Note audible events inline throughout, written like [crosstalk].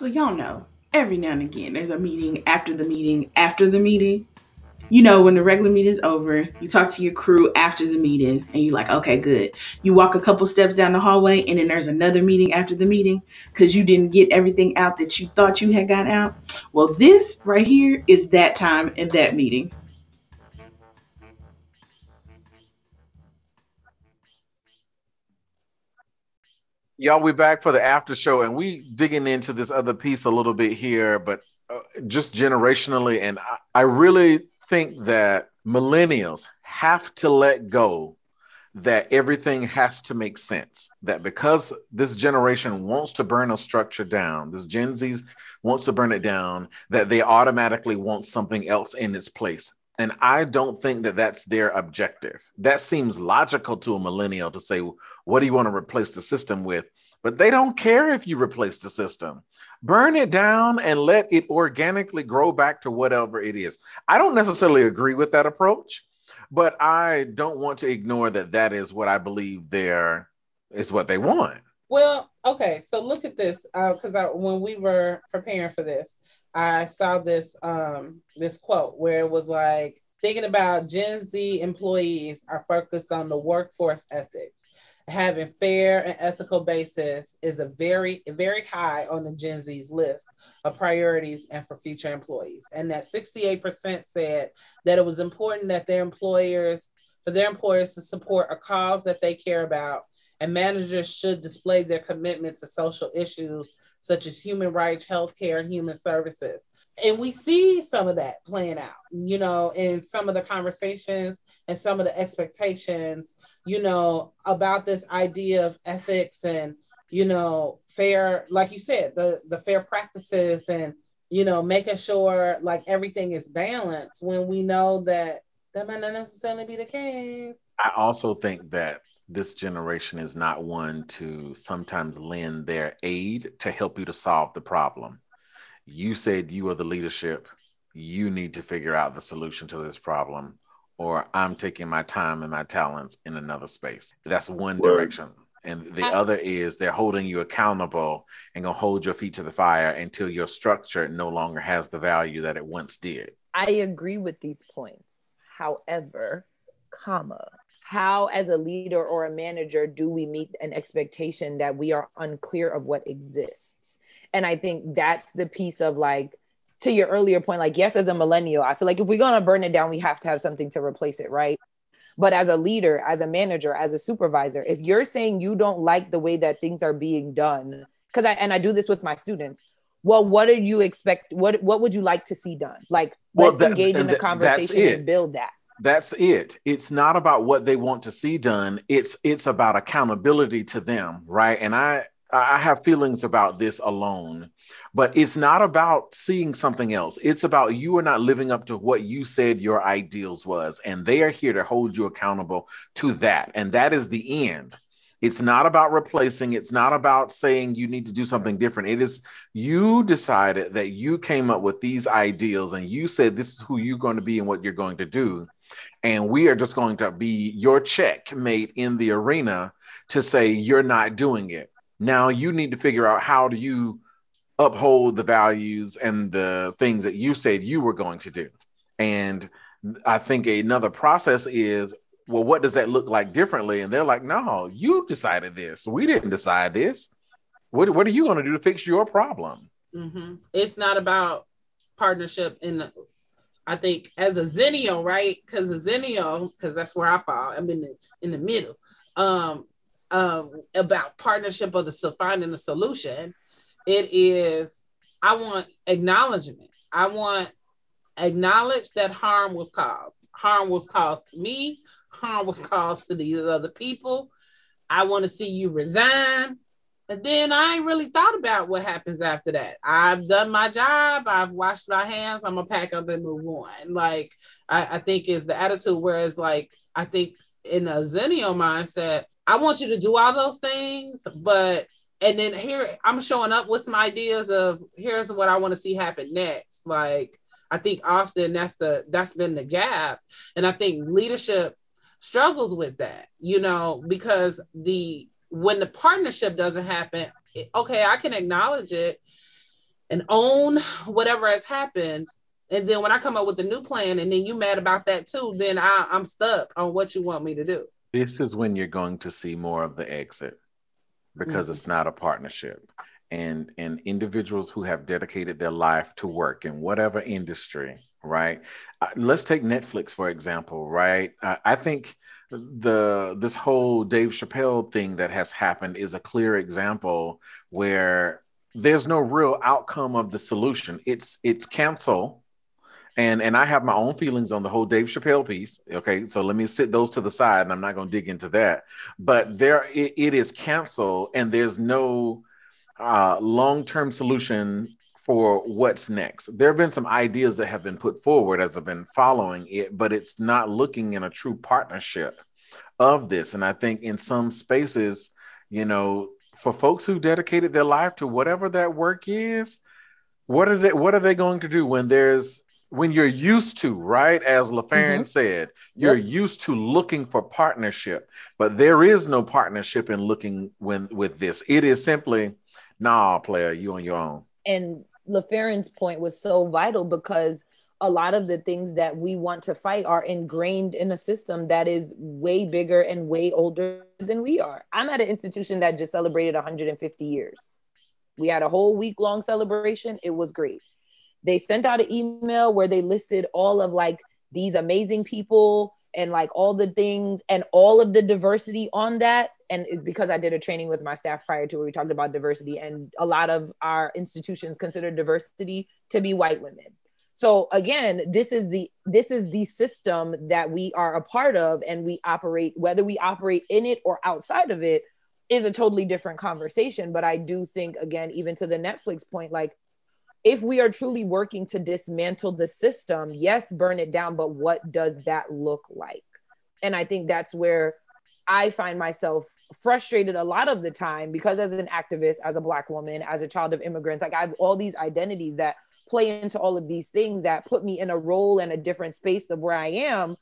So y'all know, every now and again, there's a meeting after the meeting after the meeting. You know, when the regular meeting is over, you talk to your crew after the meeting, and you're like, okay, good. You walk a couple steps down the hallway, and then there's another meeting after the meeting because you didn't get everything out that you thought you had got out. Well, this right here is that time in that meeting. Y'all, we back for the after show, and we digging into this other piece a little bit here, but uh, just generationally, and I, I really think that millennials have to let go that everything has to make sense. That because this generation wants to burn a structure down, this Gen Z wants to burn it down, that they automatically want something else in its place. And I don't think that that's their objective. That seems logical to a millennial to say, what do you want to replace the system with? But they don't care if you replace the system. Burn it down and let it organically grow back to whatever it is. I don't necessarily agree with that approach, but I don't want to ignore that that is what I believe there is what they want. Well, okay, so look at this because uh, when we were preparing for this, I saw this um this quote where it was like thinking about Gen Z employees are focused on the workforce ethics. Having fair and ethical basis is a very very high on the Gen Z's list of priorities and for future employees. And that 68% said that it was important that their employers for their employers to support a cause that they care about and managers should display their commitment to social issues such as human rights, healthcare, and human services. And we see some of that playing out, you know, in some of the conversations and some of the expectations, you know, about this idea of ethics and, you know, fair, like you said, the the fair practices and, you know, making sure like everything is balanced when we know that that might not necessarily be the case. I also think that this generation is not one to sometimes lend their aid to help you to solve the problem. You said you are the leadership. You need to figure out the solution to this problem, or I'm taking my time and my talents in another space. That's one Word. direction. And the I, other is they're holding you accountable and gonna hold your feet to the fire until your structure no longer has the value that it once did. I agree with these points. However, comma, how as a leader or a manager do we meet an expectation that we are unclear of what exists? And i think that's the piece of like to your earlier point like yes as a millennial i feel like if we're going to burn it down we have to have something to replace it right? But as a leader as a manager as a supervisor if you're saying you don't like the way that things are being done because i and i do this with my students well what do you expect what what would you like to see done? Like well, let's that, engage in a conversation and build that that's it. It's not about what they want to see done. It's it's about accountability to them right? And i i have feelings about this alone. But it's not about seeing something else. It's about you are not living up to what you said your ideals was. And they are here to hold you accountable to that. And that is the end. It's not about replacing. It's not about saying you need to do something different. It is you decided that you came up with these ideals and you said this is who you're going to be and what you're going to do and we are just going to be your checkmate in the arena to say you're not doing it. Now you need to figure out how do you uphold the values and the things that you said you were going to do. And I think another process is, well, what does that look like differently? And they're like, no, you decided this. We didn't decide this. What, what are you going to do to fix your problem? Mm-hmm. It's not about partnership in I think as a Zennial, right? Because a Zennial, because that's where I fall. I'm in the in the middle. Um, um, about partnership of the finding the solution. It is I want acknowledgement. I want acknowledge that harm was caused. Harm was caused to me. Harm was caused to these other people. I want to see you resign. And then I ain't really thought about what happens after that. I've done my job. I've washed my hands. I'm gonna pack up and move on. Like I, I think is the attitude. Whereas like I think in a Zennial mindset, I want you to do all those things, but and then here I'm showing up with some ideas of here's what I want to see happen next. Like I think often that's the that's been the gap, and I think leadership struggles with that. You know because the when the partnership doesn't happen, okay, I can acknowledge it. and own whatever has happened. And then when I come up with a new plan and then you mad about that too, then I, I'm stuck on what you want me to do. This is when you're going to see more of the exit because mm-hmm. it's not a partnership. And and individuals who have dedicated their life to work in whatever industry, right? Uh, let's take Netflix for example, right? Uh, I think the this whole Dave Chappelle thing that has happened is a clear example where there's no real outcome of the solution. It's it's cancel and and I have my own feelings on the whole Dave Chappelle piece. Okay, so let me sit those to the side, and I'm not going to dig into that. But there, it, it is canceled, and there's no uh, long-term solution for what's next. There have been some ideas that have been put forward as I've been following it, but it's not looking in a true partnership of this. And I think in some spaces, you know, for folks who dedicated their life to whatever that work is, what are they what are they going to do when there's when you're used to, right? As LaFerrin mm-hmm. said, you're yep. used to looking for partnership, but there is no partnership in looking when with this. It is simply, nah, player, you on your own. And LaFerrin's point was so vital because a lot of the things that we want to fight are ingrained in a system that is way bigger and way older than we are. I'm at an institution that just celebrated 150 years. We had a whole week long celebration. It was great they sent out an email where they listed all of like these amazing people and like all the things and all of the diversity on that and it's because I did a training with my staff prior to where we talked about diversity and a lot of our institutions consider diversity to be white women. So again, this is the this is the system that we are a part of and we operate whether we operate in it or outside of it is a totally different conversation, but I do think again even to the Netflix point like if we are truly working to dismantle the system, yes, burn it down, but what does that look like? And I think that's where I find myself frustrated a lot of the time because as an activist, as a black woman, as a child of immigrants, like I have all these identities that play into all of these things that put me in a role and a different space of where I am.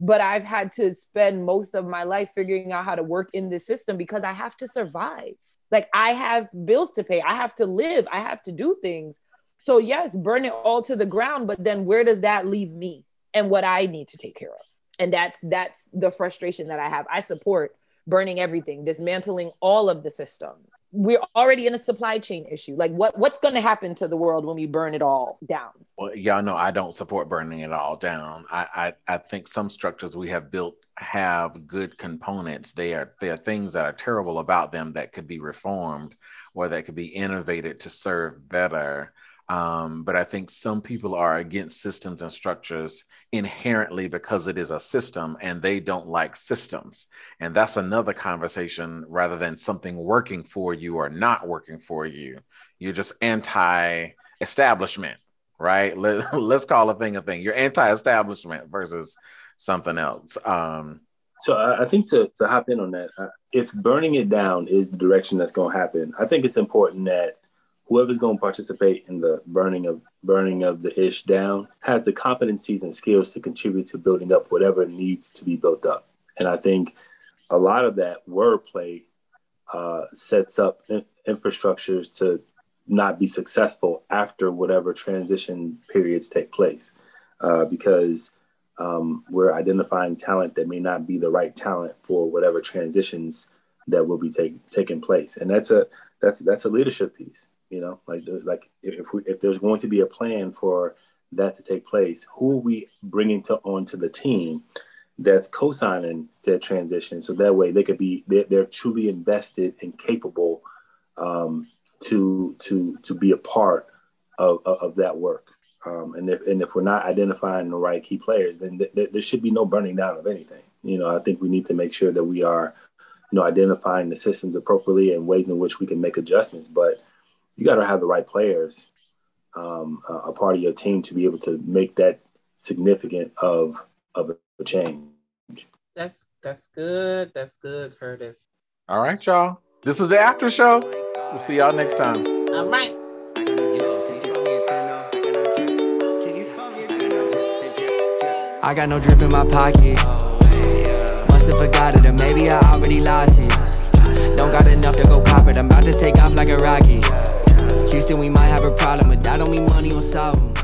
But I've had to spend most of my life figuring out how to work in this system because I have to survive. Like I have bills to pay, I have to live, I have to do things. So yes, burn it all to the ground, but then where does that leave me and what I need to take care of? And that's that's the frustration that I have. I support burning everything, dismantling all of the systems. We're already in a supply chain issue. Like what what's going to happen to the world when we burn it all down? Well, y'all know I don't support burning it all down. I I, I think some structures we have built have good components. They are there are things that are terrible about them that could be reformed or that could be innovated to serve better. Um, but I think some people are against systems and structures inherently because it is a system and they don't like systems. And that's another conversation rather than something working for you or not working for you. You're just anti establishment, right? Let, [laughs] us call a thing a thing. You're anti establishment versus something else. Um, so I, think to, to hop in on that, uh, if burning it down is the direction that's going to happen, I think it's important that whoever's going to participate in the burning of burning of the ish down has the competencies and skills to contribute to building up whatever needs to be built up. And I think a lot of that wordplay uh, sets up in- infrastructures to not be successful after whatever transition periods take place, uh, because um, we're identifying talent that may not be the right talent for whatever transitions that will be take, taking place, and that's a that's that's a leadership piece. You know, like like if we, if there's going to be a plan for that to take place, who are we bringing to onto the team that's co-signing said transition, so that way they could be they're, they're truly invested and capable um, to to to be a part of, of, that work. Um, and if and if we're not identifying the right key players, then th- th- there should be no burning down of anything. You know, I think we need to make sure that we are, you know, identifying the systems appropriately and ways in which we can make adjustments. But you got to have the right players um, uh, a part of your team to be able to make that significant of of a change. That's that's good. That's good, Curtis. All right, y'all. This is the after show. We'll see y'all next time. All right. I got no drip in my pocket. Must have forgot it, or maybe I already lost it. Don't got enough to go cop it. I'm about to take off like a rocket. Then we might have a problem. But that don't mean money will solve 'em.